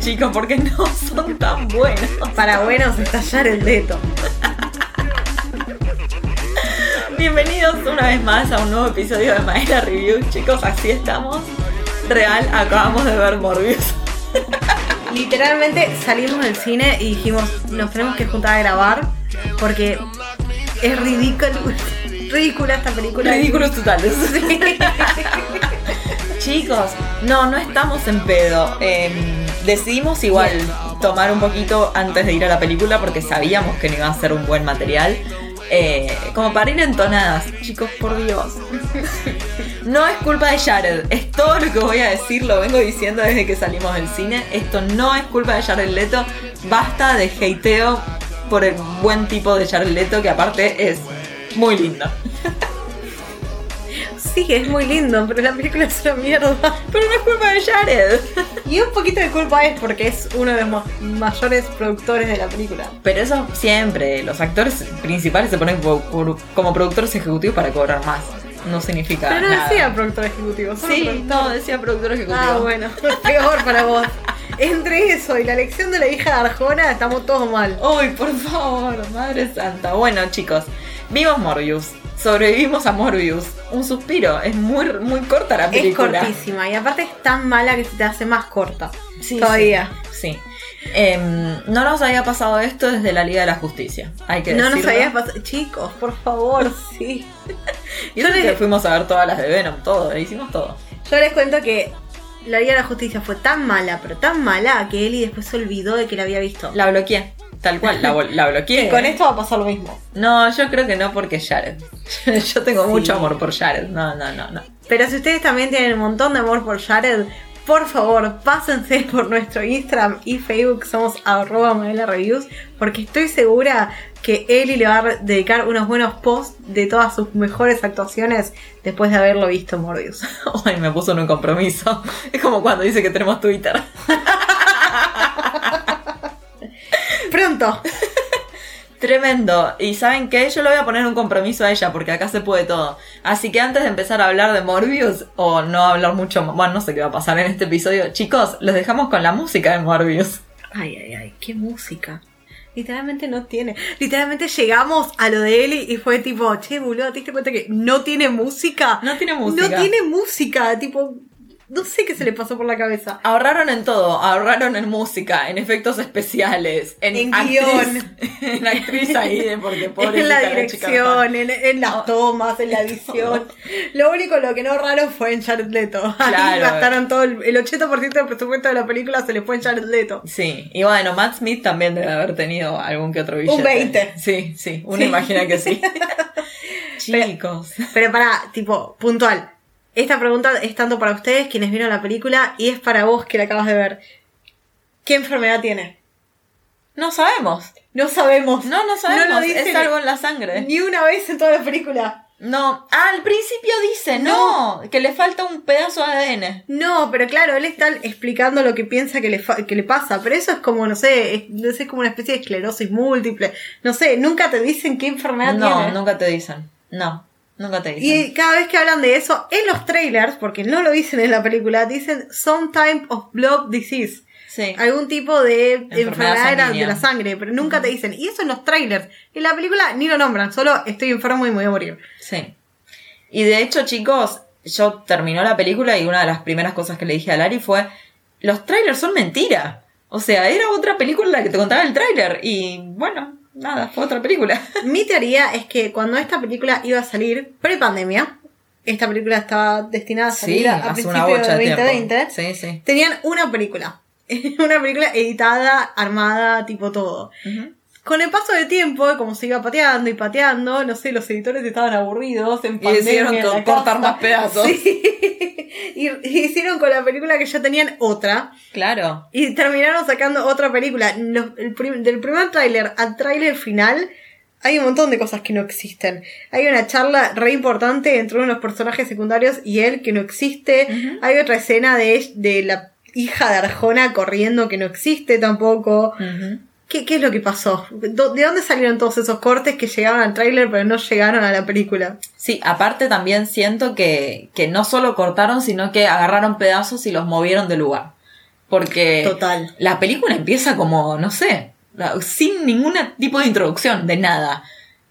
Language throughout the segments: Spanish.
chicos, porque no son tan buenos. Para buenos está Jared Leto. Bienvenidos una vez más a un nuevo episodio de Maera Review. Chicos, así estamos. Real, acabamos de ver Morbius. Literalmente salimos del cine y dijimos, nos tenemos que juntar a grabar porque es ridículo, ridícula esta película. Ridículos totales. Chicos, no, no estamos en pedo. Em, decidimos igual tomar un poquito antes de ir a la película porque sabíamos que no iba a ser un buen material. Eh, como para ir entonadas. Chicos, por Dios. No es culpa de Jared. Es todo lo que voy a decir. Lo vengo diciendo desde que salimos del cine. Esto no es culpa de Jared Leto. Basta de hateo por el buen tipo de Jared Leto que aparte es muy lindo. Sí, es muy lindo, pero la película es una mierda. Pero no es culpa de Jared. Y un poquito de culpa es porque es uno de los ma- mayores productores de la película. Pero eso siempre. Los actores principales se ponen como, productores ejecutivos para cobrar más. No significa Pero no decía productor ejecutivo. Sí, productor. no, decía productor ejecutivo. Ah, bueno, peor para vos. Entre eso y la elección de la hija de Arjona, estamos todos mal. Uy, por favor, madre santa. Bueno, chicos, vimos Morbius. Sobrevivimos a Morbius. Un suspiro. Es muy, muy corta la Es película. cortísima y aparte es tan mala que se te hace más corta. Sí, Todavía. Sí. sí. Em, no nos había pasado esto desde la Liga de la Justicia. Hay que No nos habías pasado. Chicos, por favor, sí. Y eso les- que fuimos a ver todas las de Venom, todo, le hicimos todo. Yo les cuento que la Liga de la Justicia fue tan mala, pero tan mala, que Eli después se olvidó de que la había visto. La bloqueé. Tal cual, la, la bloqueé. Y con esto va a pasar lo mismo. No, yo creo que no porque Jared. Yo tengo Sí. mucho amor por Jared. No, no, no, no. Pero si ustedes también tienen un montón de amor por Jared, por favor, pásense por nuestro Instagram y Facebook, somos arroba reviews, porque estoy segura que Eli le va a dedicar unos buenos posts de todas sus mejores actuaciones después de haberlo visto en Morbius. Ay, me puso en un compromiso. Es como cuando dice que tenemos Twitter. Tremendo. Y ¿saben qué? Yo le voy a poner un compromiso a ella porque acá se puede todo. Así que antes de empezar a hablar de Morbius, o no hablar mucho bueno, no sé qué va a pasar en este episodio, chicos, los dejamos con la música de Morbius. Ay, ay, ay, qué música. Literalmente no tiene. Literalmente llegamos a lo de Eli y fue tipo, che, boludo, ¿te diste cuenta que no tiene música? No tiene música. No tiene música, tipo, no sé qué se le pasó por la cabeza. Ahorraron en todo, ahorraron en música, en efectos especiales, en, En actriz, guion. en actriz ahí, de- porque pobre en la dirección, en, en las No. tomas, en la edición. Lo único lo que no ahorraron fue en Jared Leto. Ahí Claro. gastaron todo el, el 80% del presupuesto de la película se le fue en Jared Leto. Sí, y bueno, Matt Smith también debe haber tenido algún que otro billete. 20. Sí, sí, uno Sí. imagina que sí. Chicos. Pero para, tipo, puntual. Esta pregunta es tanto para ustedes, quienes vieron la película, y es para vos que la acabas de ver. ¿Qué enfermedad tiene? No sabemos. No sabemos. No, no sabemos. lo dicen es algo en la sangre. Ni una vez en toda la película. No. Ah, al principio dice, no, que le falta un pedazo de ADN. No, pero claro, él está explicando lo que piensa que le, fa- que le pasa, pero eso es como, no sé, es, no sé, es como una especie de esclerosis múltiple. No sé, nunca te dicen qué enfermedad No, tiene. nunca te dicen. No, nunca te dicen. Y cada vez que hablan de eso, en los trailers, porque no lo dicen en la película, dicen some type of blood disease. Sí. Algún tipo de Enfermedad enfermedad de la, sangre, pero nunca te dicen. Y eso en los trailers. En la película ni lo nombran, solo estoy enfermo y me voy a morir. Sí. Y de hecho, chicos, yo terminó la película y una de las primeras cosas que le dije a Lari fue, los trailers son mentira. O sea, era otra película la que te contaba el trailer y bueno, nada, fue otra película. Mi teoría es que cuando esta película iba a salir pre-pandemia, esta película estaba destinada a salir Sí, a, principios de de tiempo. 2020, Sí, sí. tenían una película. una película editada, armada, tipo todo. Con el paso del tiempo, como se iba pateando y pateando, no sé, los editores estaban aburridos en Y pandemia, decidieron en co- la cortar casa. más pedazos. Sí. y, y hicieron con la película que ya tenían otra. Claro. Y terminaron sacando otra película. Los- el prim- del primer tráiler al tráiler final hay un montón de cosas que no existen. Hay una charla re importante entre uno de los personajes secundarios y él que no existe. Hay otra escena de, de la hija de Arjona corriendo que no existe tampoco. ¿Qué, qué es lo que pasó? ¿De dónde salieron todos esos cortes que llegaron al tráiler pero no llegaron a la película? Sí, aparte también siento que, que no solo cortaron, sino que agarraron pedazos y los movieron de lugar. Porque Total. la película empieza como, no sé, sin ningún tipo de introducción, de nada.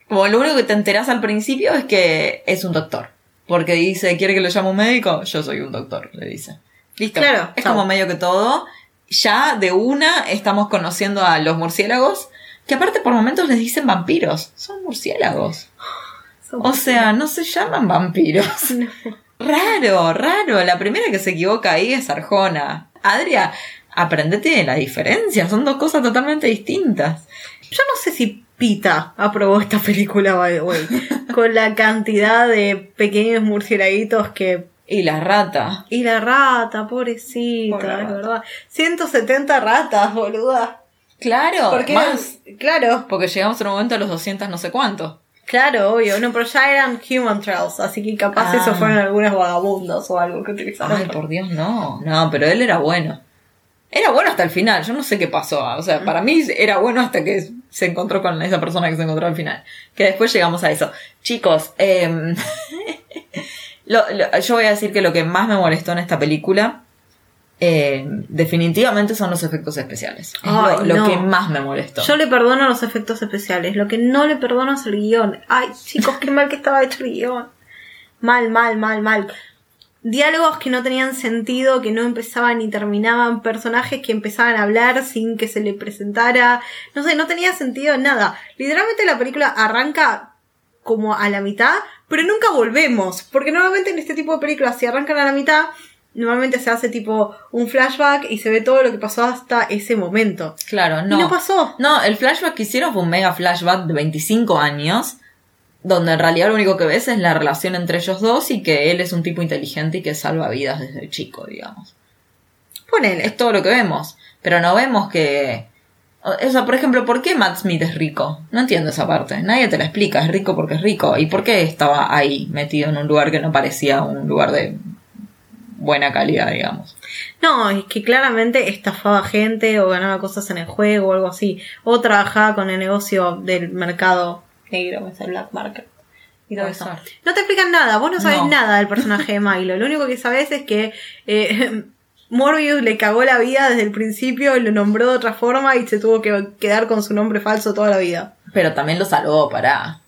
Como lo único que te enterás al principio es que es un doctor. Porque dice, ¿quiere que le llame un médico? Yo soy un doctor, le dice. Listo. Claro, es chao. como medio que todo. Ya de una estamos conociendo a los murciélagos, que aparte por momentos les dicen vampiros. Son murciélagos. O sea, no se llaman vampiros. No. Raro, raro. La primera que se equivoca ahí es Arjona. Adria, aprendete la diferencia. Son dos cosas totalmente distintas. Yo no sé si Pita aprobó esta película, by the way. con la cantidad de pequeños murciélaguitos que. Y la rata. Y la rata, pobrecita, Pobre es verdad. 170 ratas, boluda. Claro, Porque más. Claro, Porque llegamos en un momento a los 200 no sé cuánto. claro, obvio. No, pero ya eran human trials, así que capaz Ah. eso fueron algunos vagabundos o algo que utilizaron. Ay, por Dios, no. No, pero él era bueno. Era bueno hasta el final. Yo no sé qué pasó. O sea, para mí era bueno hasta que se encontró con esa persona que se encontró al final. Que después llegamos a eso. Chicos, em, lo- lo- yo voy a decir que lo que más me molestó en esta película em, definitivamente son los efectos especiales. Es lo- Ay, lo, no. que más me molestó. Yo le perdono los efectos especiales. Lo que no le perdono es el guion. Ay, chicos, qué mal que estaba hecho el guion. Mal, mal, mal, mal. Diálogos que no tenían sentido, que no empezaban ni terminaban, personajes que empezaban a hablar sin que se le presentara. No sé, no tenía sentido nada. Literalmente la película arranca como a la mitad, pero nunca volvemos. Porque normalmente en este tipo de películas, si arrancan a la mitad, normalmente se hace tipo un flashback y se ve todo lo que pasó hasta ese momento. Claro, no. Y no pasó. No, el flashback que hicieron fue un mega flashback de 25 años, donde en realidad lo único que ves es la relación entre ellos dos y que él es un tipo inteligente y que salva vidas desde chico, digamos. Ponele. Es todo lo que vemos, pero no vemos que... O sea, por ejemplo, ¿por qué Matt Smith es rico? No entiendo esa parte. Nadie te la explica. Es rico porque es rico. ¿Y por qué estaba ahí, metido en un lugar que no parecía un lugar de buena calidad, digamos? No, es que claramente estafaba gente o ganaba cosas en el juego o algo así. O trabajaba con el negocio del mercado negro, que es el black market. Y todo eso. No te explican nada, vos no sabés No. nada del personaje de Milo. Lo único que sabés es que eh, Morbius le cagó la vida desde el principio, lo nombró de otra forma y se tuvo que quedar con su nombre falso toda la vida. Pero también lo salvó para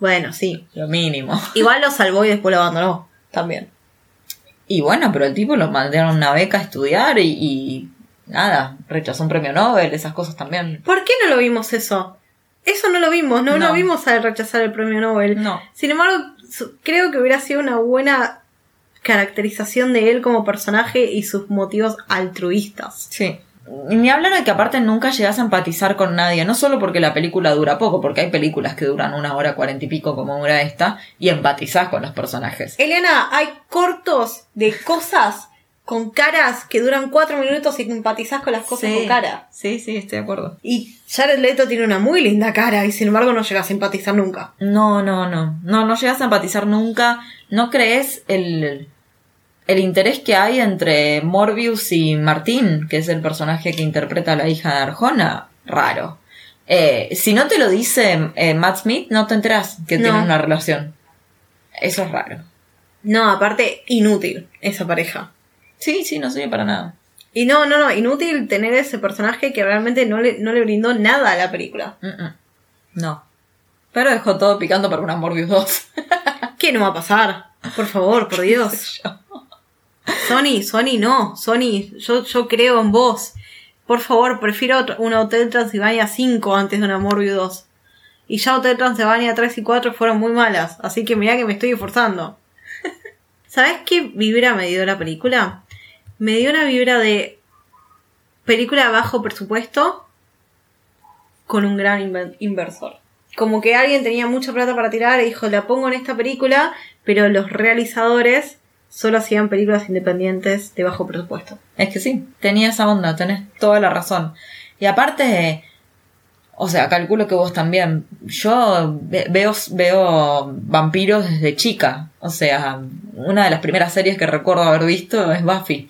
Bueno, sí. lo mínimo. Igual lo salvó y después lo abandonó. También. Y bueno, pero el tipo lo mandaron una beca a estudiar y, y nada, rechazó un premio Nobel, esas cosas también. ¿Por qué no lo vimos eso? Eso no lo vimos, no, no. No. vimos a rechazar el premio Nobel. No. Sin embargo, creo que hubiera sido una buena caracterización de él como personaje y sus motivos altruistas. Sí. Ni hablar de que aparte nunca llegas a empatizar con nadie, no solo porque la película dura poco, porque hay películas que duran una hora cuarenta y pico como dura esta, y empatizás con los personajes. Eliana, hay cortos de cosas con caras que duran cuatro minutos y empatizás con las cosas Sí. con cara. Sí, sí, estoy de acuerdo. Y Jared Leto tiene una muy linda cara y sin embargo no llegas a empatizar nunca. No, no, no. No, no llegas a empatizar nunca. No crees el, el interés que hay entre Morbius y Martín, que es el personaje que interpreta a la hija de Arjona. Raro. Eh, si no te lo dice eh, Matt Smith, no te enteras que No. tienen una relación. Eso es raro. No, aparte, inútil esa pareja. Sí, sí, no sirve para nada. Y no, no, no, inútil tener ese personaje que realmente no le, no le brindó nada a la película. Mm, mm. No. Pero dejó todo picando para una Morbius 2. ¿Qué no va a pasar? Por favor, por Dios. Sony, Sony no. Sony, yo, yo creo en vos. Por favor, prefiero un Hotel Transilvania 5 antes de una Morbius 2. Y ya Hotel Transilvania 3 y 4 fueron muy malas. Así que mirá que me estoy esforzando. ¿Sabes qué vibra me dio la película? Me dio una vibra de película bajo presupuesto con un gran inversor. Como que alguien tenía mucha plata para tirar y dijo, la pongo en esta película, pero los realizadores solo hacían películas independientes de bajo presupuesto. Es que sí, tenía esa onda, tenés toda la razón. Y aparte, o sea, calculo que vos también. Yo ve- veo, veo vampiros desde chica. O sea, una de las primeras series que recuerdo haber visto es Buffy.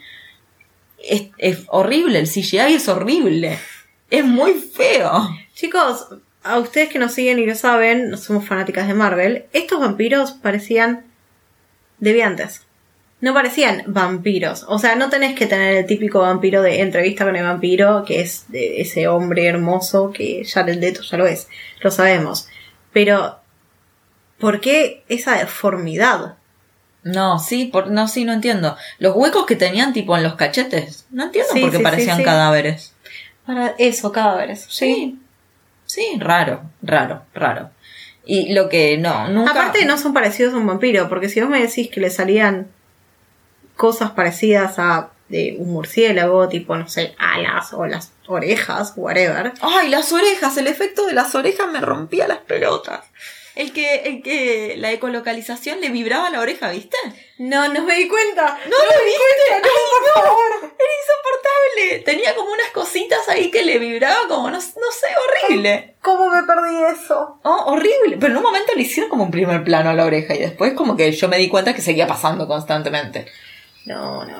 Es, es horrible, el CGI es horrible. Es muy feo. Chicos, a ustedes que nos siguen y lo saben, no somos fanáticas de Marvel, estos vampiros parecían deviantes. No parecían vampiros. O sea, no tenés que tener el típico vampiro de entrevista con el vampiro, que es de ese hombre hermoso que ya el Leto ya lo es. Lo sabemos. Pero, ¿por qué esa deformidad? No, sí, por, no, sí, no entiendo. Los huecos que tenían tipo en los cachetes. No entiendo Sí, por qué sí, parecían sí. cadáveres. Para eso, cadáveres. Sí. Sí, raro, raro, raro. Y lo que no, nunca. Aparte no son parecidos a un vampiro, porque si vos me decís que le salían cosas parecidas a de un murciélago, tipo, no sé, alas o las orejas, whatever. Ay, las orejas, el efecto de las orejas me rompía las pelotas. El que, el que la ecolocalización le vibraba la oreja, ¿viste? No, no me di cuenta. No, lo viste, no, por favor. Era insoportable. Tenía como unas cositas ahí que le vibraba como, no, no sé, horrible. ¿Cómo me perdí eso? Oh, horrible. Pero en un momento le hicieron como un primer plano a la oreja y después como que yo me di cuenta que seguía pasando constantemente. No, no.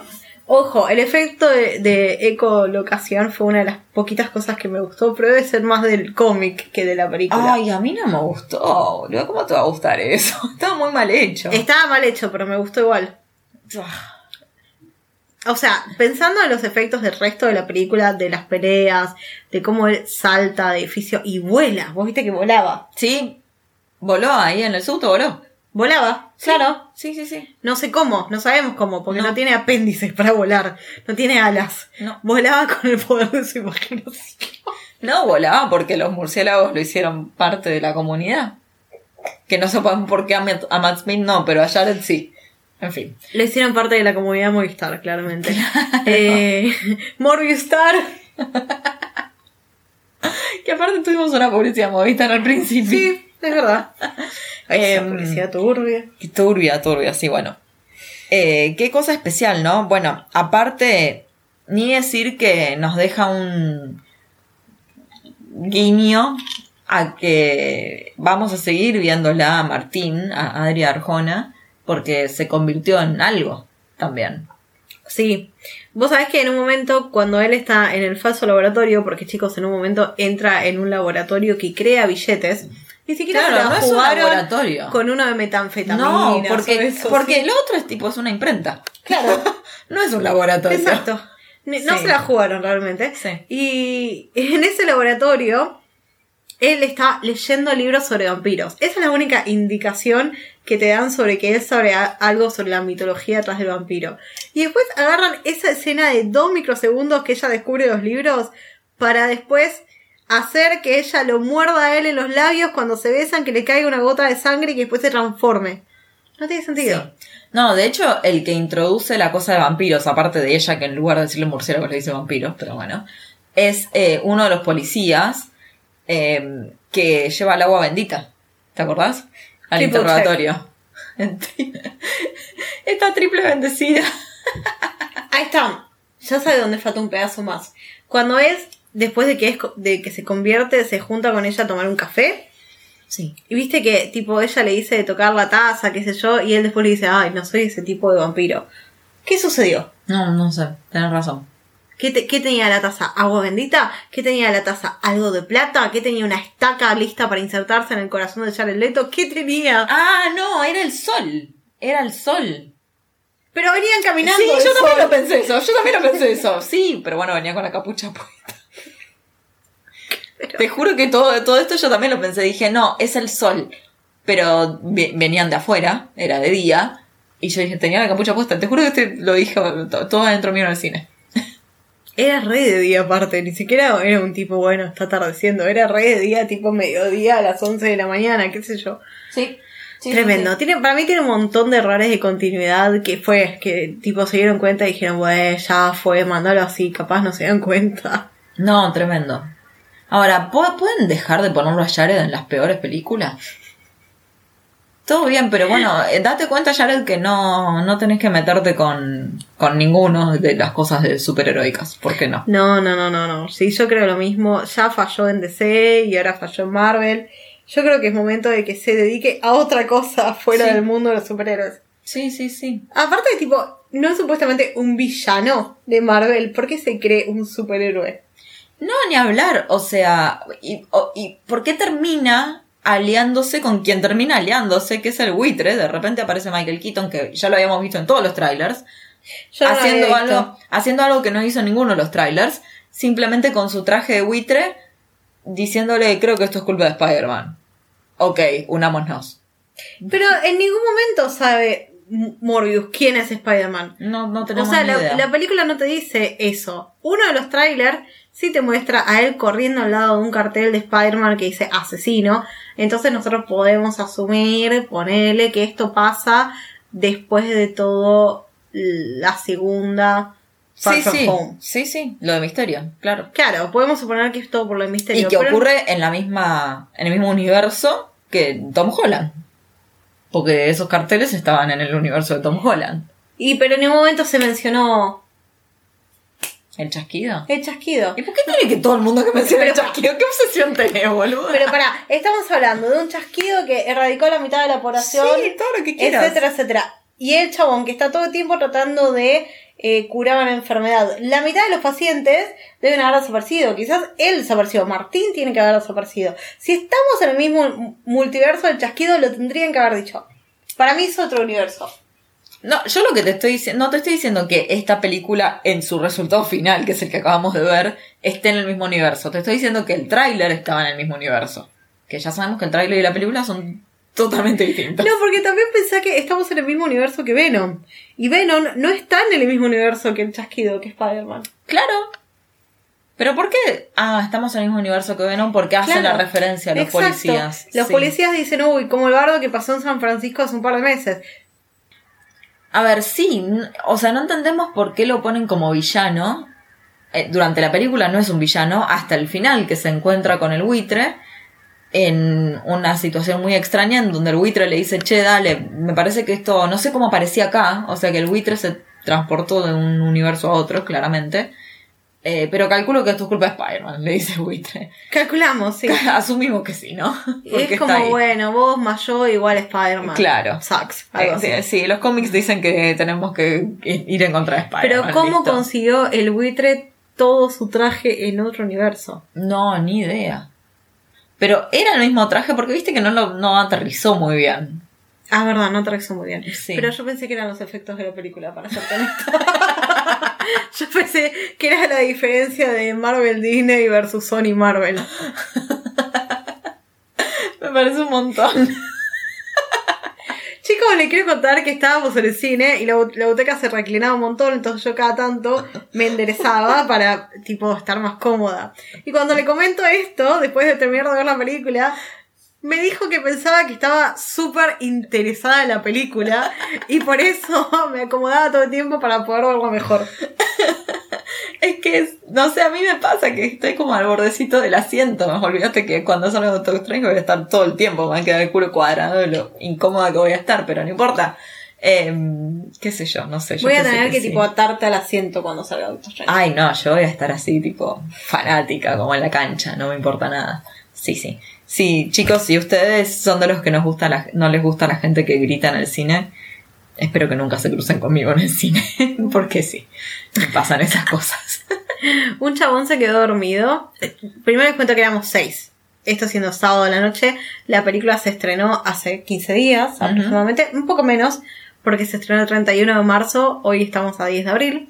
Ojo, el efecto de, de ecolocación fue una de las poquitas cosas que me gustó, pero debe ser más del cómic que de la película. Ay, a mí no me gustó, boludo. ¿Cómo te va a gustar eso? Estaba muy mal hecho. Estaba mal hecho, pero me gustó igual. O sea, pensando en los efectos del resto de la película, de las peleas, de cómo él salta de edificio y vuela. Vos viste que volaba. Sí, voló ahí en el subto, voló. Volaba, claro. Sí, sí, sí. No sé cómo, no sabemos cómo, porque no, No. tiene apéndices para volar, no tiene alas. No. Volaba con el poder de su imaginación. No volaba porque los murciélagos lo hicieron parte de la comunidad. Que no sepan por qué a Matt, a Matt Smith no, pero a Jared sí. En fin. Lo hicieron parte de la comunidad Movistar, claramente. Eh, Morbius Star. Que aparte tuvimos una publicidad Movistar al principio. Sí, es verdad. Esa Em, publicidad turbia. Turbia, turbia, sí, bueno. Eh, qué cosa especial, ¿no? Bueno, aparte, ni decir que nos deja un guiño a que vamos a seguir viéndola a Martín, a Adria Arjona, porque se convirtió en algo también. Sí. Vos sabés que en un momento, cuando él está en el falso laboratorio, porque chicos, en un momento entra en un laboratorio que crea billetes, ni siquiera Claro, no es un jugaron laboratorio. con uno de metanfetamina. No, porque, porque el otro es tipo, es una imprenta. Claro. No es un laboratorio. Exacto. No Sí. se la jugaron realmente. Sí. Y en ese laboratorio, él está leyendo libros sobre vampiros. Esa es la única indicación que te dan sobre que él sabe algo sobre la mitología detrás del vampiro. Y después agarran esa escena de dos microsegundos que ella descubre los libros para después hacer que ella lo muerda a él en los labios cuando se besan, que le caiga una gota de sangre y que después se transforme. No tiene sentido. Sí. No, de hecho, el que introduce la cosa de vampiros, aparte de ella, que en lugar de decirle murciélagos le dice vampiros, pero bueno, es eh, uno de los policías eh, que lleva el agua bendita. ¿Te acordás? Al Triple interrogatorio. Está triple bendecida. Ahí está. Ya sabe dónde falta un pedazo más. Cuando es, después de que, es, de que se convierte, se junta con ella a tomar un café. Sí. Y viste que, tipo, ella le dice de tocar la taza, qué sé yo, y él después le dice, ay, no soy ese tipo de vampiro. ¿Qué sucedió? No, no sé, tenés razón. ¿Qué, te- qué tenía la taza? ¿Agua bendita? ¿Qué tenía la taza? ¿Algo de plata? ¿Qué tenía una estaca lista para insertarse en el corazón de Jared Leto? ¿Qué tenía? Ah, no, era el sol. Era el sol. Pero venían caminando. Sí, yo también lo pensé eso, yo también lo pensé eso. Sí, pero bueno, venía con la capucha puesta. Te juro que todo, todo esto yo también lo pensé. Dije, no, es el sol. Pero ve- venían de afuera, era de día. Y yo dije, tenía la capucha puesta. Te juro que este lo dije to- todo adentro mío en el cine. Era re de día aparte, ni siquiera era un tipo, bueno, está atardeciendo, era re de día, tipo mediodía a las 11 de la mañana, qué sé yo. Sí. Tremendo. Tiene, para mí tiene un montón de errores de continuidad que fue, que tipo se dieron cuenta y dijeron, bueno, ya fue, mandalo así, capaz no se dan cuenta. No, tremendo. Ahora, ¿pu- ¿pueden dejar de ponerlo a Jared en las peores películas? Todo bien, pero bueno, eh, date cuenta, Jared, que no, no tenés que meterte con, con ninguno de las cosas de superheroicas. ¿Por qué no? No, no, no, no, no. Sí, yo creo lo mismo. Ya falló en DC y ahora falló en Marvel. Yo creo que es momento de que se dedique a otra cosa fuera Sí. del mundo de los superhéroes. Sí, sí, sí. Aparte, tipo, no es supuestamente un villano de Marvel. ¿Por qué se cree un superhéroe? No, ni hablar. O sea, y, o- y ¿por qué termina aliándose con quien termina aliándose, que es el buitre. De repente aparece Michael Keaton, que ya lo habíamos visto en todos los trailers, Yo haciendo, algo, haciendo algo que no hizo ninguno de los trailers, simplemente con su traje de buitre, diciéndole, creo que esto es culpa de Spider-Man. Ok, unámonos. Pero en ningún momento sabe Morbius quién es Spider-Man. No, no O tenemos sea, ni la, la película no te dice eso. Uno de los trailers sí te muestra a él corriendo al lado de un cartel de Spider-Man que dice asesino. Entonces nosotros podemos asumir, ponerle que esto pasa después de todo la segunda Far Sí, From sí, Home. sí, sí, lo de misterio, claro. Claro, podemos suponer que es todo por lo de misterio. Y que pero- ocurre en la misma, en el mismo universo que Tom Holland. Porque esos carteles estaban en el universo de Tom Holland. Y pero en ningún momento se mencionó ¿El chasquido? el chasquido. ¿Y por qué tiene que todo el mundo que menciona el chasquido? ¿Qué obsesión tenés, boludo? Pero pará, estamos hablando de un chasquido que erradicó la mitad de la población. sí, todo lo que quieras. etcétera, etcétera. Y el chabón que está todo el tiempo tratando de eh, curar una enfermedad. La mitad de los pacientes deben haber desaparecido. Quizás él desapareció. Martín tiene que haber desaparecido. Si estamos en el mismo multiverso del chasquido, lo tendrían que haber dicho. Para mí es otro universo. No, yo lo que te estoy diciendo, no te estoy diciendo que esta película en su resultado final, que es el que acabamos de ver, esté en el mismo universo. Te estoy diciendo que el tráiler estaba en el mismo universo. Que ya sabemos que el tráiler y la película son totalmente distintos. No, porque también pensá que estamos en el mismo universo que Venom. Y Venom no está en el mismo universo que el chasquido, que Spider-Man. Claro. Pero ¿por qué? Ah, estamos en el mismo universo que Venom porque hacen Claro. la referencia a los Exacto. policías. Los Sí. policías dicen, uy, como el bardo que pasó en San Francisco hace un par de meses. A ver, sí, o sea, no entendemos por qué lo ponen como villano. Eh, durante la película no es un villano, hasta el final que se encuentra con el buitre en una situación muy extraña en donde el buitre le dice, che, dale, me parece que esto, no sé cómo aparecía acá, o sea que el buitre se transportó de un universo a otro, claramente. Eh, pero calculo que esto es culpa de Spider-Man, le dice buitre. Calculamos, sí. Asumimos que sí, ¿no? Porque es como, bueno, vos más yo igual Spider-Man. Claro. Sucks. algo Eh, así. sí, sí, los cómics dicen que tenemos que ir en contra de Spider-Man. Pero ¿cómo listo. consiguió el buitre todo su traje en otro universo? No, ni idea. Pero era el mismo traje porque viste que no lo no aterrizó muy bien. Ah, verdad, no aterrizó muy bien. Sí. Pero yo pensé que eran los efectos de la película, para ser honesto. yo pensé que era la diferencia de Marvel Disney versus Sony Marvel. Me parece un montón. Chicos, les quiero contar que estábamos en el cine y la, la butaca se reclinaba un montón, entonces yo cada tanto me enderezaba para, tipo, estar más cómoda. Y cuando le comento esto, después de terminar de ver la película, me dijo que pensaba que estaba súper interesada en la película y por eso me acomodaba todo el tiempo para poder verlo mejor. Es que, es- no sé, a mí me pasa que estoy como al bordecito del asiento. Me olvidaste que cuando salgo de Doctor Strange voy a estar todo el tiempo. Me va a quedar el culo cuadrado de lo incómoda que voy a estar, pero no importa. Eh, qué sé yo, no sé. yo Voy a tener que, tipo, atarte al asiento cuando salga Doctor Strange. Ay, no, yo voy a estar así, tipo, fanática, como en la cancha, no me importa nada. Sí, sí. Sí, chicos, si ustedes son de los que nos gusta la, no les gusta la gente que grita en el cine, espero que nunca se crucen conmigo en el cine, porque sí, pasan esas cosas. Un chabón se quedó dormido. Primero les cuento que éramos seis. Esto siendo sábado de la noche. La película se estrenó hace 15 días aproximadamente. Un poco menos, porque se estrenó el 31 de marzo. Hoy estamos a 10 de abril.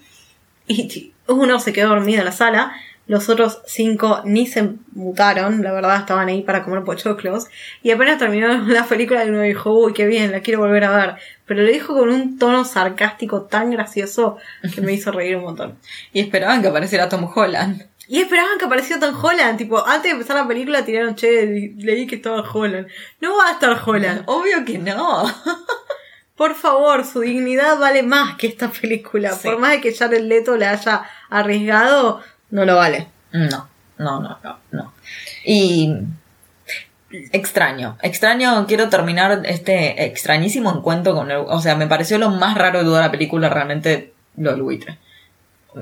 Y uno se quedó dormido en la sala. Los otros cinco ni se mutaron. La verdad, estaban ahí para comer pochoclos. Y apenas terminó la película, uno dijo, uy, qué bien, la quiero volver a ver. Pero lo dijo con un tono sarcástico tan gracioso que me hizo reír un montón. Y esperaban que apareciera Tom Holland. Y esperaban que apareciera Tom Holland, tipo, antes de empezar la película tiraron, che, leí que estaba Holland. No va a estar Holland. Obvio que no. Por favor, su dignidad vale más que esta película. Sí. Por más de que Jared Leto la haya arriesgado, no lo vale. No, no, no, no, no. Y extraño, extraño, quiero terminar este extrañísimo encuentro con el, o sea, me pareció lo más raro de toda la película realmente lo del buitre.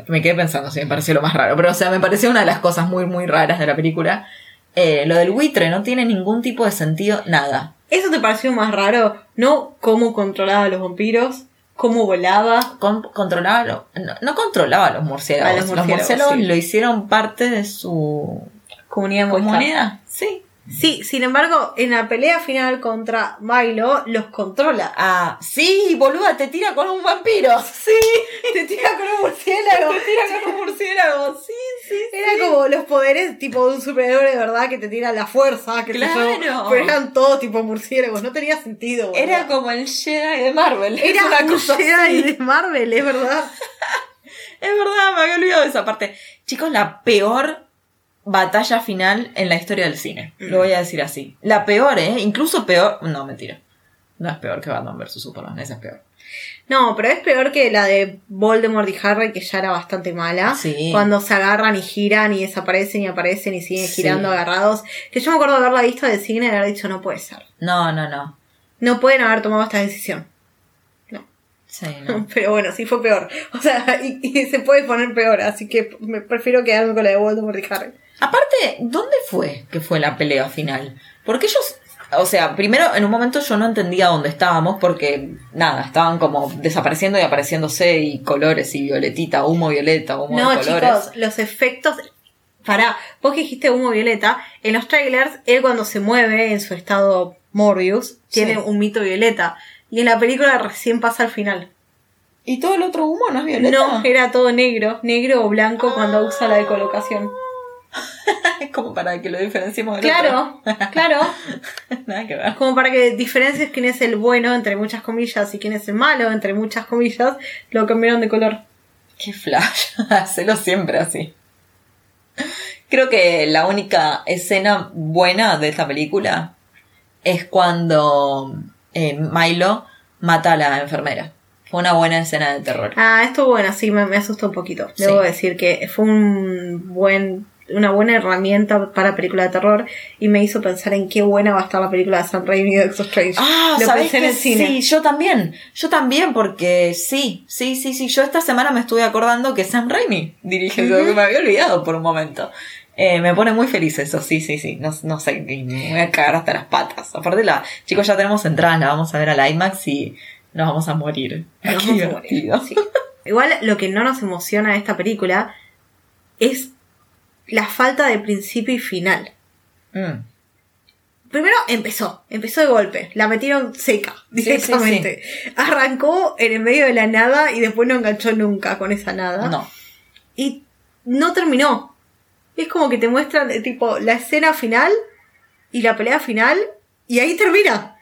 Me quedé pensando si me pareció lo más raro, pero o sea, me pareció una de las cosas muy, muy raras de la película. Eh, lo del buitre no tiene ningún tipo de sentido, nada. ¿Eso te pareció más raro? ¿No cómo controlaba a los vampiros? ¿Cómo volaba? Con- controlaba, lo- no, no controlaba a los murciélagos. A los los murciélagos, sí. lo hicieron parte de su Comunidad comunidad. Sí, Sí, sin embargo, en la pelea final contra Milo, los controla. Ah, sí, boluda, te tira con un vampiro. Sí, Te tira con un murciélago. te tira con un murciélago. Sí, sí, Era como los poderes tipo de un superhéroe de verdad que te tira la fuerza, que te Claro. pero eran todos tipo murciélagos, no tenía sentido. boluda. Era como el Jedi de Marvel. Era una un cosa Jedi así. de Marvel, es verdad. Es verdad, me había olvidado de esa parte. Chicos, la peor batalla final en la historia del cine. Lo voy a decir así. La peor, ¿eh? Incluso peor. No, mentira. No es peor que Batman vs Superman, esa es peor. No, pero es peor que la de Voldemort y Harry, que ya era bastante mala. Sí. Cuando se agarran y giran y desaparecen y aparecen y siguen Sí. girando agarrados. Que yo me acuerdo de haberla visto de cine y haber dicho, no puede ser. No, no, no. No pueden haber tomado esta decisión. No. Sí, no. Pero bueno, sí fue peor. O sea, y, y se puede poner peor, así que me prefiero quedarme con la de Voldemort y Harry. Aparte, ¿dónde fue que fue la pelea final? Porque ellos, o sea, primero en un momento yo no entendía dónde estábamos porque, nada, estaban como desapareciendo y apareciéndose y colores y violetita, humo violeta, humo No, de colores. chicos, los efectos. Pará, vos que dijiste humo violeta, en los trailers, él cuando se mueve en su estado Morbius, tiene Sí. un mito violeta. Y en la película recién pasa al final. ¿Y todo el otro humo no es violeta? No, era todo negro, negro o blanco cuando usa la decolocación. Es como para que lo diferenciemos del Claro, claro. otro. Nada que ver. Como para que diferencies quién es el bueno, entre muchas comillas, y quién es el malo, entre muchas comillas, lo cambiaron de color. Qué flash. Hacelo siempre así. Creo que la única escena buena de esta película es cuando eh, Milo mata a la enfermera. Fue una buena escena de terror. Ah, estuvo bueno, sí, me, me asustó un poquito. Sí. Debo decir que fue un buen, una buena herramienta para película de terror y me hizo pensar en qué buena va a estar la película de Sam Raimi de Doctor Strange. Ah, Lo ¿sabés pensé en el cine. Sí, yo también. Yo también, porque sí, sí, sí, sí. Yo esta semana me estuve acordando que Sam Raimi dirige eso, que me había olvidado por un momento. Eh, me pone muy feliz eso, sí, sí, sí. No, no sé, me voy a cagar hasta las patas. Aparte, la, chicos, ya tenemos entradas, la vamos a ver al IMAX y nos vamos a morir. Nos vamos a morir, divertido. sí. Igual lo que no nos emociona de esta película es la falta de principio y final. Mm. Primero empezó, empezó de golpe, la metieron seca Sí, directamente. Arrancó en el medio de la nada y después no enganchó nunca con esa nada. No. y no terminó. Es como que te muestran eh, tipo la escena final y la pelea final y ahí termina.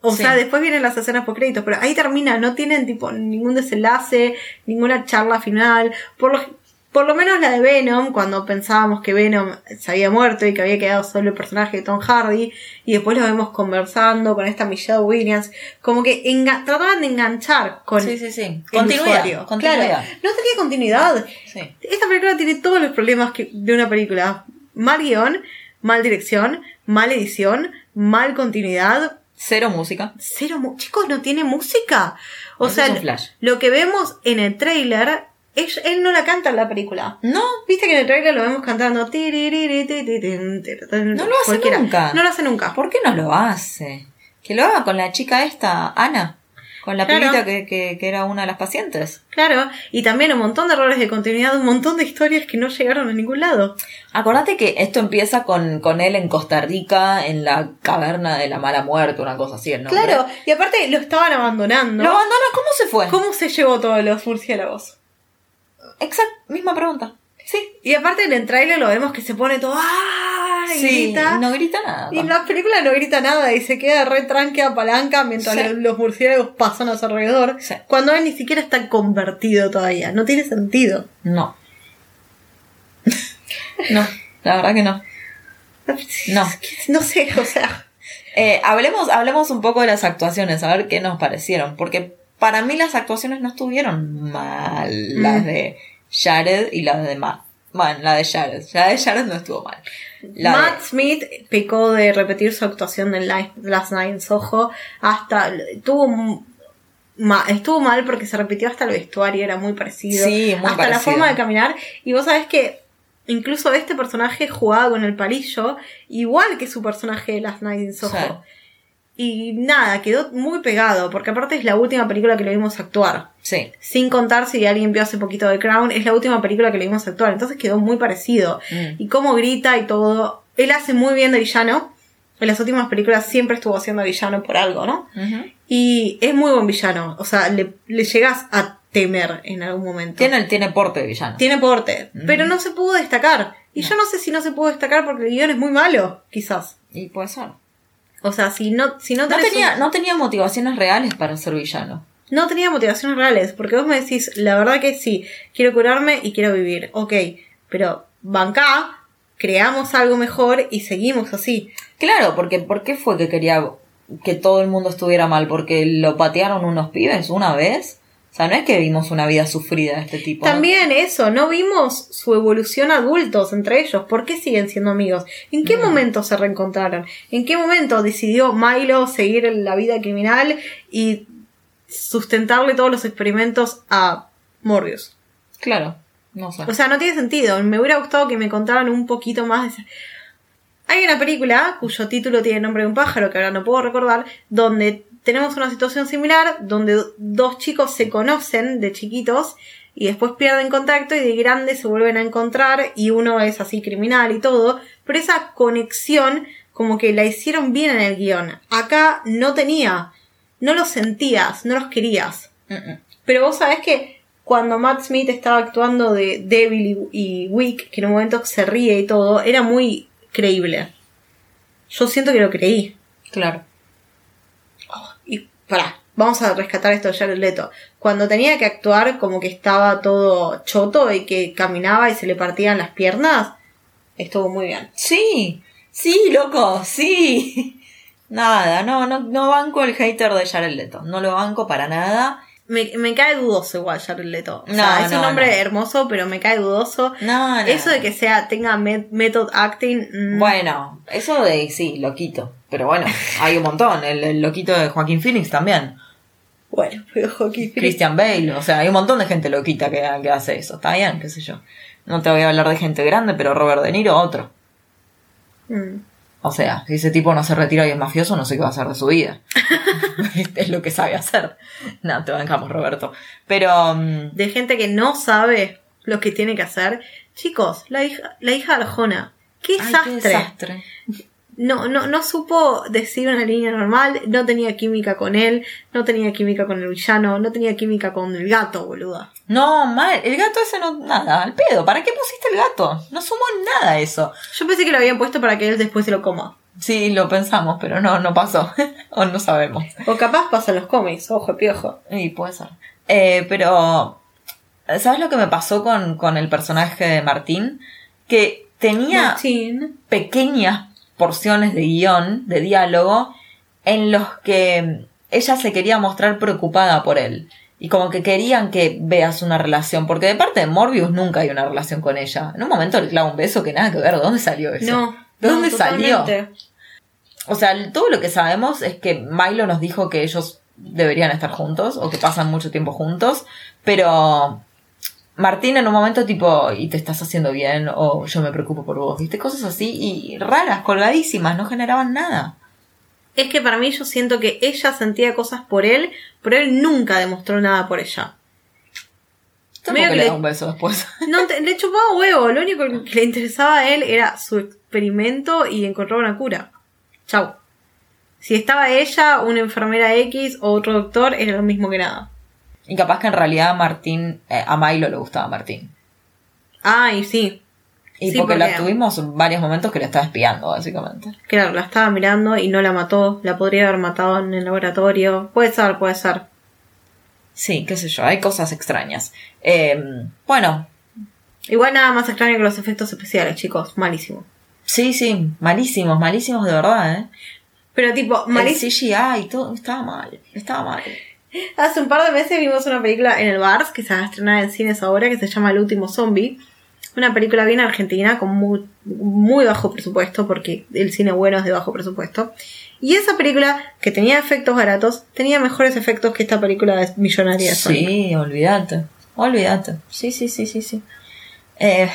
O sea, después vienen las escenas por créditos, pero ahí termina, no tienen tipo ningún desenlace, ninguna charla final. Por lo, por lo menos la de Venom, cuando pensábamos que Venom se había muerto y que había quedado solo el personaje de Tom Hardy, y después lo vemos conversando con esta Michelle Williams, como que trataban de enganchar con Sí, sí, sí. el Continuidad. usuario. Continuidad. Claro, no tenía continuidad. Sí. Esta película tiene todos los problemas que, de una película. Mal guion, mal dirección, mal edición, mal continuidad. Cero música. Cero mu- Chicos, no tiene música. O Eso sea, lo que vemos en el trailer, es, él no la canta en la película. No, Viste que en el trailer lo vemos cantando. No No lo hace nunca. No lo hace nunca. ¿Por qué no lo hace? Que lo haga con la chica esta, Ana. Con la Claro. pibita que, que, que era una de las pacientes. Claro, y también un montón de errores de continuidad, un montón de historias que no llegaron a ningún lado. Acordate que esto empieza con, con él en Costa Rica, en la caverna de la mala muerte, una cosa así, nombre. Claro, y aparte lo estaban abandonando. ¿Lo abandona? ¿Cómo se fue? ¿Cómo se llevó todos los murciélagos? Exacto, misma pregunta. Sí. Y aparte en el trailer lo vemos que se pone todo ¡ah! y Sí, grita. no grita nada. Y en la película no grita nada y se queda re tranque a palanca mientras Sí. los murciélagos pasan a su alrededor. Sí. Cuando él ni siquiera está convertido todavía. No tiene sentido. No. no, la verdad que no. No. No sé, o sea. Eh, hablemos, hablemos un poco de las actuaciones, a ver qué nos parecieron. Porque para mí las actuaciones no estuvieron mal. Las Mm. de Jared y las de Matt. Bueno, la de Jared. La de Jared no estuvo mal. La Matt de- Smith pecó de repetir su actuación en Last Night in Soho hasta tuvo ma- estuvo mal porque se repitió hasta el vestuario era muy parecido Sí, muy hasta la parecido. forma de caminar y vos sabés que incluso este personaje jugaba con el palillo igual que su personaje de Last Night in Soho Sí. Y nada quedó muy pegado porque aparte es la última película que lo vimos actuar Sí. sin contar si alguien vio hace poquito The Crown, es la última película que le vimos actuar, entonces quedó muy parecido. Mm. Y cómo grita y todo. Él hace muy bien de villano. en las últimas películas siempre estuvo siendo villano por algo, ¿no? Y es muy buen villano. O sea, le, le llegas a temer en algún momento. Tiene, tiene porte de villano. Tiene porte, pero no se pudo destacar. Y yo no sé si no se pudo destacar porque el guion es muy malo, quizás. Y puede ser. O sea, si no, si no, No tenía, un- no tenía motivaciones reales para ser villano. no tenía motivaciones reales, porque vos me decís, la verdad que sí, quiero curarme y quiero vivir. Ok, pero bancá, creamos algo mejor y seguimos así. Claro, porque ¿por qué fue que quería que todo el mundo estuviera mal? ¿Porque lo patearon unos pibes una vez? O sea, no es que vimos una vida sufrida de este tipo. También eso, no vimos su evolución adultos entre ellos. ¿Por qué siguen siendo amigos? ¿En qué momento se reencontraron? ¿En qué momento decidió Milo seguir la vida criminal y sustentarle todos los experimentos a Morbius? Claro, no sé. O sea, no tiene sentido. Me hubiera gustado que me contaran un poquito más de Hay una película cuyo título tiene nombre de un pájaro, que ahora no puedo recordar, donde tenemos una situación similar, donde dos chicos se conocen de chiquitos y después pierden contacto y de grandes se vuelven a encontrar y uno es así criminal y todo, pero esa conexión como que la hicieron bien en el guion. Acá no tenía, no los sentías, no los querías. Pero vos sabés que cuando Matt Smith estaba actuando de Devil y, y Wick, que en un momento se ríe y todo, era muy creíble. Yo siento que lo creí. Claro. Pará, vamos a rescatar esto de Leto. Cuando tenía que actuar como que estaba todo choto y que caminaba y se le partían las piernas, estuvo muy bien. Sí, sí, loco, sí. Nada, no, no, no banco el hater de Jared Leto. No lo banco para nada. Me, me cae dudoso igual Jared Leto. O No, es un no, hombre no. hermoso, pero me cae dudoso. No. Eso de que sea, tenga met- method acting. mm, Bueno, eso de sí, loquito. Pero bueno, hay un montón. El, el loquito de Joaquín Phoenix también. Bueno, pero Joaquín Phoenix- Christian Bale. O sea, hay un montón de gente loquita que, que hace eso. Está bien, qué sé yo. No te voy a hablar de gente grande, pero Robert De Niro, otro. Mm. O sea, si ese tipo no se retira y es mafioso, no sé qué va a hacer de su vida. es lo que sabe hacer. No, te bancamos, Roberto. Pero. mm, de gente que no sabe lo que tiene que hacer. Chicos, la hija, la hija de Arjona. ¡Qué ay, qué desastre. No, no, no supo decir una línea normal, no tenía química con él, no tenía química con el villano, no tenía química con el gato, boluda. No, mal. El gato ese no. Nada, al pedo. ¿Para qué pusiste el gato? No sumó nada eso. Yo pensé que lo habían puesto para que él después se lo coma. Sí, lo pensamos, pero no, no pasó. o no sabemos. O capaz pasa en los cómics, ojo, piojo. Y puede ser. Eh, pero. ¿Sabes lo que me pasó con, con el personaje de Martín? Que tenía Martín. pequeñas porciones de guion, de diálogo, en los que ella se quería mostrar preocupada por él. Y como que querían que veas una relación, porque de parte de Morbius nunca hay una relación con ella. En un momento le clava un beso que nada que ver, ¿de dónde salió eso? No. ¿De no, dónde salió? O sea, todo lo que sabemos es que Milo nos dijo que ellos deberían estar juntos o que pasan mucho tiempo juntos, pero Martín en un momento tipo, y te estás haciendo bien o yo me preocupo por vos, ¿viste? Cosas así y raras, colgadísimas, no generaban nada. Es que para mí yo siento que ella sentía cosas por él, pero él nunca demostró nada por ella. Medio que le le- da un beso después. No, te- le chupaba huevo. Lo único que le interesaba a él era su experimento y encontrar una cura. Chau. Si estaba ella, una enfermera X o otro doctor, era lo mismo que nada. Y capaz que en realidad a Martín, eh, a Milo le gustaba Martín. Ah, y sí. Y Sí, porque la tuvimos varios momentos que la estaba espiando, básicamente. Claro, la estaba mirando y no la mató. La podría haber matado en el laboratorio. Puede ser, puede ser. Sí, qué sé yo, hay cosas extrañas. Eh, bueno, Igual nada más extraño que los efectos especiales, chicos. Malísimo. Sí, sí, malísimos, malísimos de verdad, ¿eh? Pero tipo, El malísimo. CGI y todo, estaba mal, estaba mal. Hace un par de meses vimos una película en el Bars que se va a estrenar en cines ahora que se llama El último zombie. Una película bien argentina con muy, muy bajo presupuesto porque el cine bueno es de bajo presupuesto. Y esa película, que tenía efectos baratos, tenía mejores efectos que esta película de millonaria. Sí, olvídate, olvídate. Sí, sí, sí, sí, sí. Eh,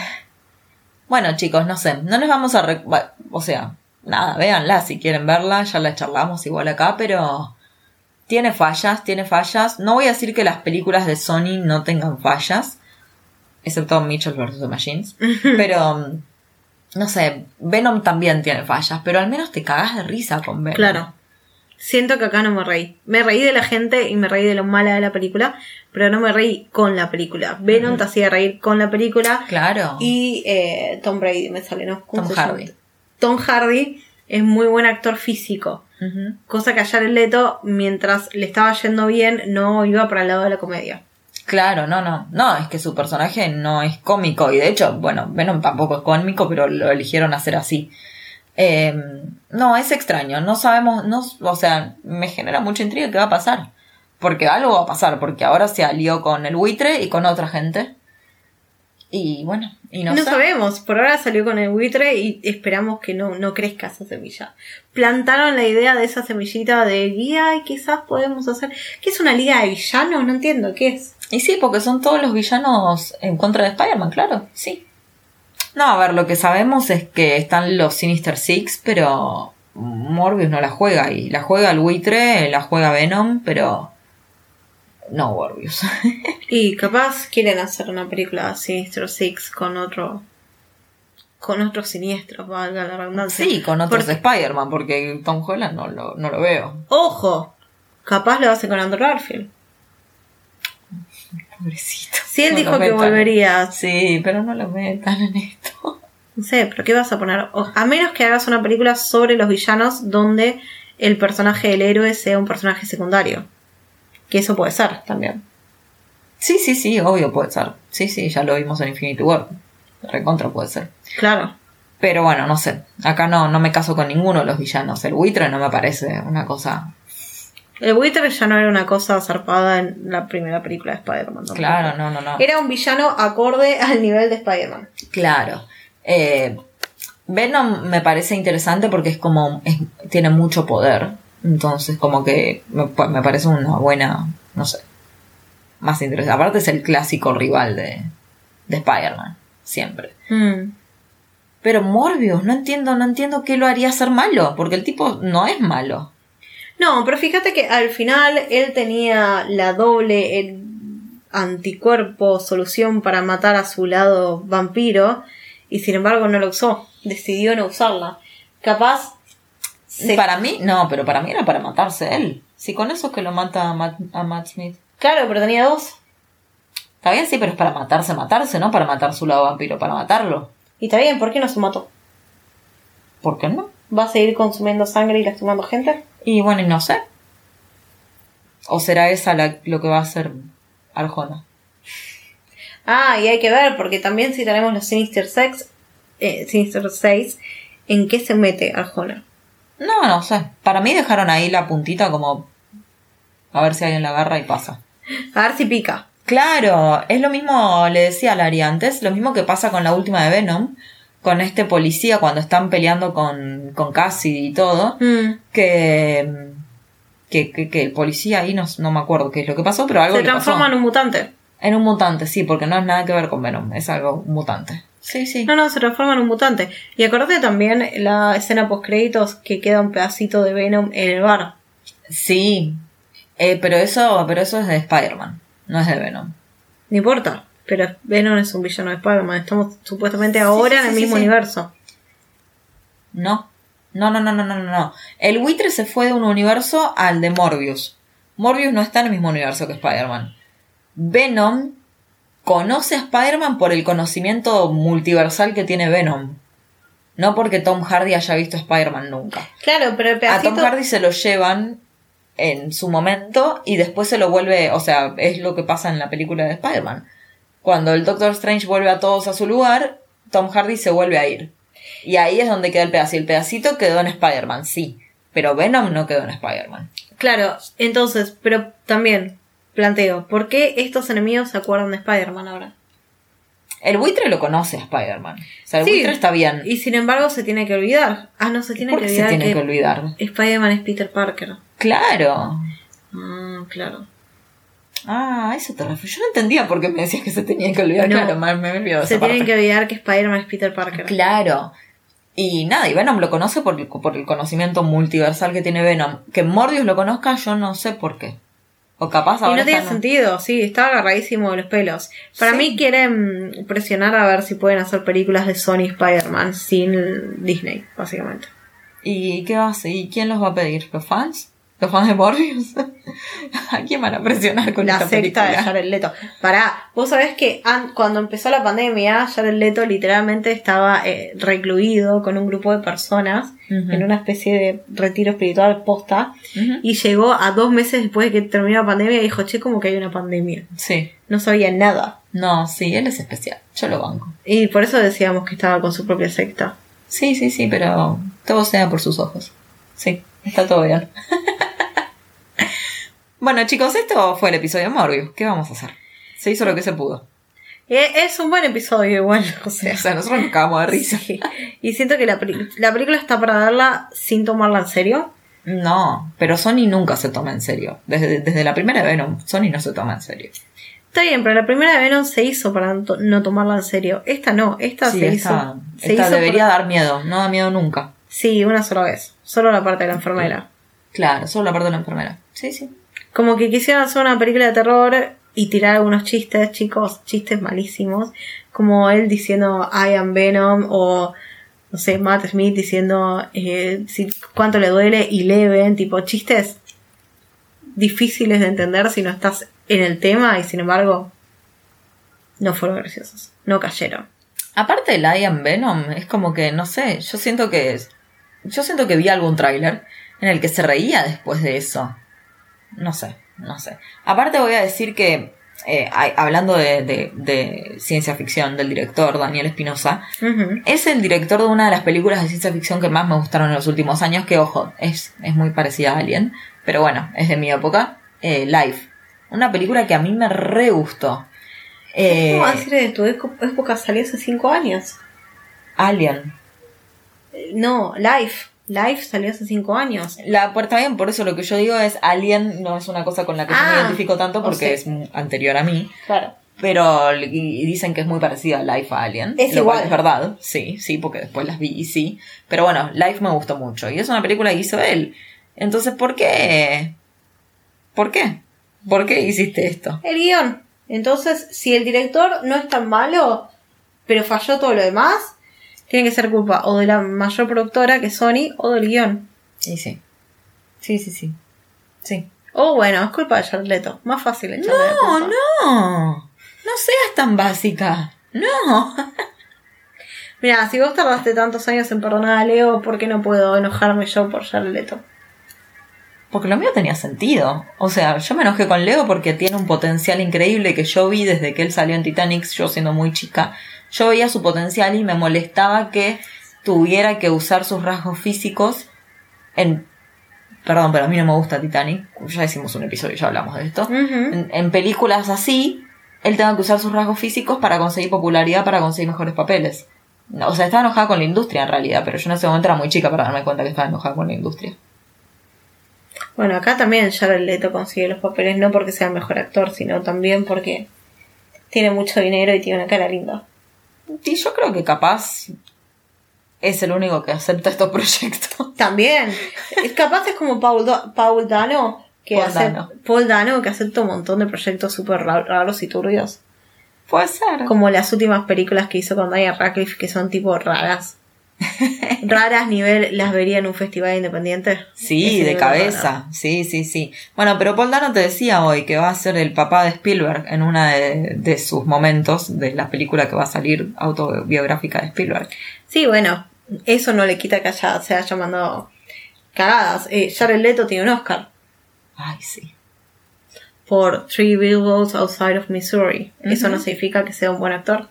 bueno, chicos, no sé, no les vamos a... re- O sea, nada, véanla si quieren verla, ya la charlamos igual acá, pero... Tiene fallas, tiene fallas. No voy a decir que las películas de Sony no tengan fallas, excepto Mitchell vs. The Machines, pero... mm, no sé, Venom también tiene fallas, pero al menos te cagás de risa con Venom. Claro. Siento que acá no me reí. Me reí de la gente y me reí de lo mala de la película, pero no me reí con la película. Venom te hacía reír con la película. Claro. Y eh, Tom Brady me sale, ¿no? ¿Cómo Tom? Hardy. Tom Hardy es muy buen actor físico. Cosa que a Jared Leto, mientras le estaba yendo bien, no iba para el lado de la comedia. Claro, no, no. No, es que su personaje no es cómico. Y de hecho, bueno, Venom tampoco es cómico, pero lo eligieron hacer así. Eh, no, es extraño. No sabemos, no, o sea, me genera mucha intriga qué va a pasar. Porque algo va a pasar, porque ahora se alió con el buitre y con otra gente. Y bueno, y no, No, sabemos, por ahora salió con el buitre y esperamos que no, no crezca esa semilla. Plantaron la idea de esa semillita de guía y quizás podemos hacer. ¿Qué es una liga de villanos? No entiendo, ¿qué es? Y sí, porque son todos los villanos en contra de Spider-Man, claro, sí. No, a ver, lo que sabemos es que están los Sinister Six, pero Morbius no la juega. Y la juega el buitre, la juega Venom, pero no Morbius. Y capaz quieren hacer una película de Sinister Six con otro. con otros siniestros, valga la redundancia. sí, con otros Porque- Spider-Man, porque Tom Holland no lo, no lo veo. Ojo, capaz lo hace con Andrew Garfield. Pobrecito. Si él No dijo que volvería, Sí, pero no lo metan en esto. no sé, pero ¿qué vas a poner? A menos que hagas una película sobre los villanos donde el personaje del héroe sea un personaje secundario. Que eso puede ser también. Sí, sí, sí, obvio puede ser. Sí, sí, ya lo vimos en Infinity War. Recontra puede ser. Claro. Pero bueno, no sé. Acá no, no me caso con ninguno de los villanos. El buitre no me parece una cosa. El buitre ya no era una cosa zarpada en la primera película de Spider-Man. tampoco. Claro, no, no, no. Era un villano acorde al nivel de Spider-Man. Claro. Eh, Venom me parece interesante porque es como. es- tiene mucho poder. Entonces, como que me, me parece una buena. No sé. Más interesante. Aparte, es el clásico rival de, de Spider-Man. Siempre. Mm. Pero Morbius, no entiendo, no entiendo qué lo haría ser malo. Porque el tipo no es malo. No, pero fíjate que al final él tenía la doble el anticuerpo solución para matar a su lado vampiro y sin embargo no lo usó. Decidió no usarla. Capaz Para mí, no, pero para mí era para matarse él. Si con eso es que lo mata a Matt, a Matt Smith. Claro, pero tenía dos. Está bien, sí, pero es para matarse, matarse, ¿no? Para matar su lado vampiro, para matarlo. Y está bien, ¿por qué no se mató? ¿Por qué no? ¿Va a seguir consumiendo sangre y lastimando gente? Y bueno, y no sé. ¿O será esa la- lo que va a hacer Arjona? Ah, y hay que ver, porque también si tenemos los Sinister Sex, eh, Sinister 6, ¿en qué se mete Arjona? No, no sé. Para mí dejaron ahí la puntita como... A ver si alguien la agarra y pasa. A ver si pica. Claro, es lo mismo, le decía a Lari antes, lo mismo que pasa con la última de Venom, con este policía cuando están peleando con, con Cassidy y todo, Mm. que, que, que, que el policía ahí no, no me acuerdo qué es lo que pasó, pero algo Se le pasó. transforma en un mutante. En un mutante, sí, porque no es nada que ver con Venom, es algo mutante. Sí, sí. No, no, se transforma en un mutante. Y acordate también la escena post créditos que queda un pedacito de Venom en el bar. Sí, Eh, pero eso, pero eso es de Spider-Man, no es de Venom. No importa. Pero Venom es un villano de Spider-Man. Estamos supuestamente ahora sí, en el mismo universo. No. No, no, no, no, no, no, no. El buitre se fue de un universo al de Morbius. Morbius no está en el mismo universo que Spider-Man. Venom conoce a Spider-Man por el conocimiento multiversal que tiene Venom. No porque Tom Hardy haya visto a Spider-Man nunca. Claro, pero el A pedacito. Tom Hardy se lo llevan en su momento y después se lo vuelve, o sea, es lo que pasa en la película de Spider-Man. Cuando el Doctor Strange vuelve a todos a su lugar, Tom Hardy se vuelve a ir. Y ahí es donde queda el pedacito. El pedacito quedó en Spider-Man, sí. Pero Venom no quedó en Spider-Man. Claro, entonces, pero también planteo, ¿por qué estos enemigos se acuerdan de Spider-Man ahora? El buitre lo conoce a Spider-Man. O sea, el Sí, buitre está bien. Y sin embargo se tiene que olvidar. Ah, no, se tiene ¿Por que qué se olvidar tiene que, que olvidar? Spider-Man es Peter Parker. Claro. Ah, claro. Ah, a eso te refieres. Yo no entendía por qué me decías que se tenía que olvidar. No. Claro, me, me he olvidado Se tienen que olvidar que Spider-Man es Peter Parker. Claro. Y nada, y Venom lo conoce por el, por el conocimiento multiversal que tiene Venom. Que Morbius lo conozca, yo no sé por qué. O capaz Y no tiene sentido, sí, estaba agarradísimo de los pelos. Para Sí. mí quieren presionar a ver si pueden hacer películas de Sony Spider-Man sin Disney, básicamente. ¿Y qué va a hacer? ¿Y quién los va a pedir? ¿Los fans? ¿Los fans de Morbius? ¿A quién van a presionar con la esta secta de película? Jared Leto. Pará, vos sabés que an- cuando empezó la pandemia, Jared Leto literalmente estaba eh, recluido con un grupo de personas en una especie de retiro espiritual posta y llegó a dos meses después de que terminó la pandemia y dijo, che, como que hay una pandemia. Sí. No sabía nada. No, sí, él es especial. Yo lo banco. Y por eso decíamos que estaba con su propia secta. Sí, sí, sí, pero todo sea por sus ojos. Sí, está todo bien. bueno, chicos, esto fue el episodio de Morbius. ¿Qué vamos a hacer? Se hizo lo que se pudo. Eh, Es un buen episodio igual, o O sea. sea, nosotros nos cagamos de risa. Sí. Y siento que la, la película está para verla sin tomarla en serio. No, pero Sony nunca se toma en serio. Desde, desde la primera Venom, Sony no se toma en serio. Está bien, pero la primera de Venom se hizo para no to- no tomarla en serio. Esta no, esta Sí, se esta, hizo. Se esta hizo debería por- dar miedo. No da miedo nunca. Sí, una sola vez. Solo la parte de la enfermera. Claro, solo la parte de la enfermera. Sí, sí. Como que quisieron hacer una película de terror y tirar algunos chistes, chicos, chistes malísimos. Como él diciendo I am Venom o, no sé, Matt Smith diciendo eh, si, cuánto le duele y Leven, tipo chistes difíciles de entender si no estás en el tema y sin embargo no fueron graciosos, no cayeron. Aparte el I Am Venom es como que, no sé, yo siento que yo siento que vi algún tráiler en el que se reía después de eso. No sé, no sé. Aparte voy a decir que, eh, hay- hablando de, de- de ciencia ficción, del director Daniel Espinosa, es el director de una de las películas de ciencia ficción que más me gustaron en los últimos años, que ojo, es, es muy parecida a Alien, pero bueno, es de mi época, eh, Life. Una película que a mí me re gustó. Eh, ¿Cómo va a decir de tu época salió hace cinco años? Alien. No, Life. Life salió hace cinco años. La puerta bien, por eso lo que yo digo es Alien no es una cosa con la que yo me Ah, identifico tanto o porque sea. es anterior a mí. Claro. Pero y dicen que es muy parecida a Life a Alien. Es lo cual igual. es verdad, sí, sí, porque después las vi y sí. Pero bueno, Life me gustó mucho. Y es una película que hizo él. Entonces, ¿por qué? ¿Por qué? ¿Por qué hiciste esto? El guion. Entonces, si el director no es tan malo, pero falló todo lo demás, tiene que ser culpa o de la mayor productora que es Sony o del guion. Y sí. Sí, sí, sí. Sí. O bueno, es culpa de Jared Leto. Más fácil echarle la No, culpa. no. No seas tan básica. No. Mira, si vos tardaste tantos años en perdonar a Leo, ¿por qué no puedo enojarme yo por Jared Leto? Porque lo mío tenía sentido. O sea, yo me enojé con Leo porque tiene un potencial increíble que yo vi desde que él salió en Titanic, yo siendo muy chica. Yo veía su potencial y me molestaba que tuviera que usar sus rasgos físicos en... Perdón, pero a mí no me gusta Titanic. Ya hicimos un episodio, ya hablamos de esto. En, en películas así, él tenga que usar sus rasgos físicos para conseguir popularidad, para conseguir mejores papeles. O sea, estaba enojada con la industria en realidad, pero yo en ese momento era muy chica para darme cuenta que estaba enojada con la industria. Bueno, acá también Jared Leto consigue los papeles, no porque sea el mejor actor, sino también porque tiene mucho dinero y tiene una cara linda. Y yo creo que capaz es el único que acepta estos proyectos. También. Es capaz es como Paul, Do- Paul Dano, que Paul acep- Dano. Paul Dano, que acepta un montón de proyectos súper ra- raros y turbios. Puede ser. Como las últimas películas que hizo con Daniel Radcliffe, que son tipo raras. raras nivel, las vería en un festival independiente. Sí, Ese de cabeza. Sí, sí, sí. Bueno, pero Paul Dano te decía hoy que va a ser el papá de Spielberg en una de, de sus momentos de la película que va a salir autobiográfica de Spielberg. Sí, bueno, eso no le quita que haya, se haya mandado cagadas. Eh, Jared Leto tiene un Oscar Ay, sí. por Three Billboards Outside of Missouri. Eso no significa que sea un buen actor.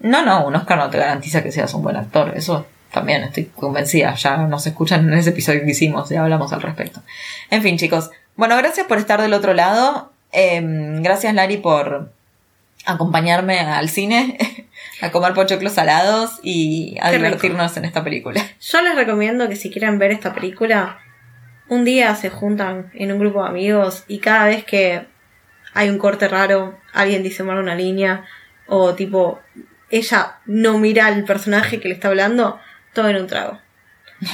No, no, un Oscar no te garantiza que seas un buen actor. Eso también estoy convencida. Ya nos escuchan en ese episodio que hicimos y hablamos al respecto. En fin, chicos. Bueno, gracias por estar del otro lado. Em, gracias, Lari, por acompañarme al cine, a comer pochoclos salados y a Qué divertirnos en esta película. Yo les recomiendo que si quieren ver esta película, un día se juntan en un grupo de amigos y cada vez que hay un corte raro, alguien dice mal una línea o tipo ella no mira al personaje que le está hablando, tomen un trago.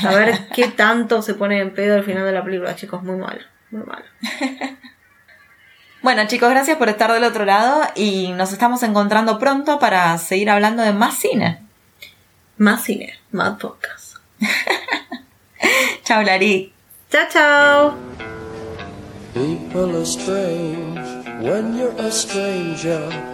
A ver qué tanto se pone en pedo al final de la película, chicos, muy malo, muy malo. Bueno chicos, gracias por estar del otro lado y nos estamos encontrando pronto para seguir hablando de más cine. Más cine, más podcast. Chao, Lari. Chao, chao. People are strange when you're a stranger.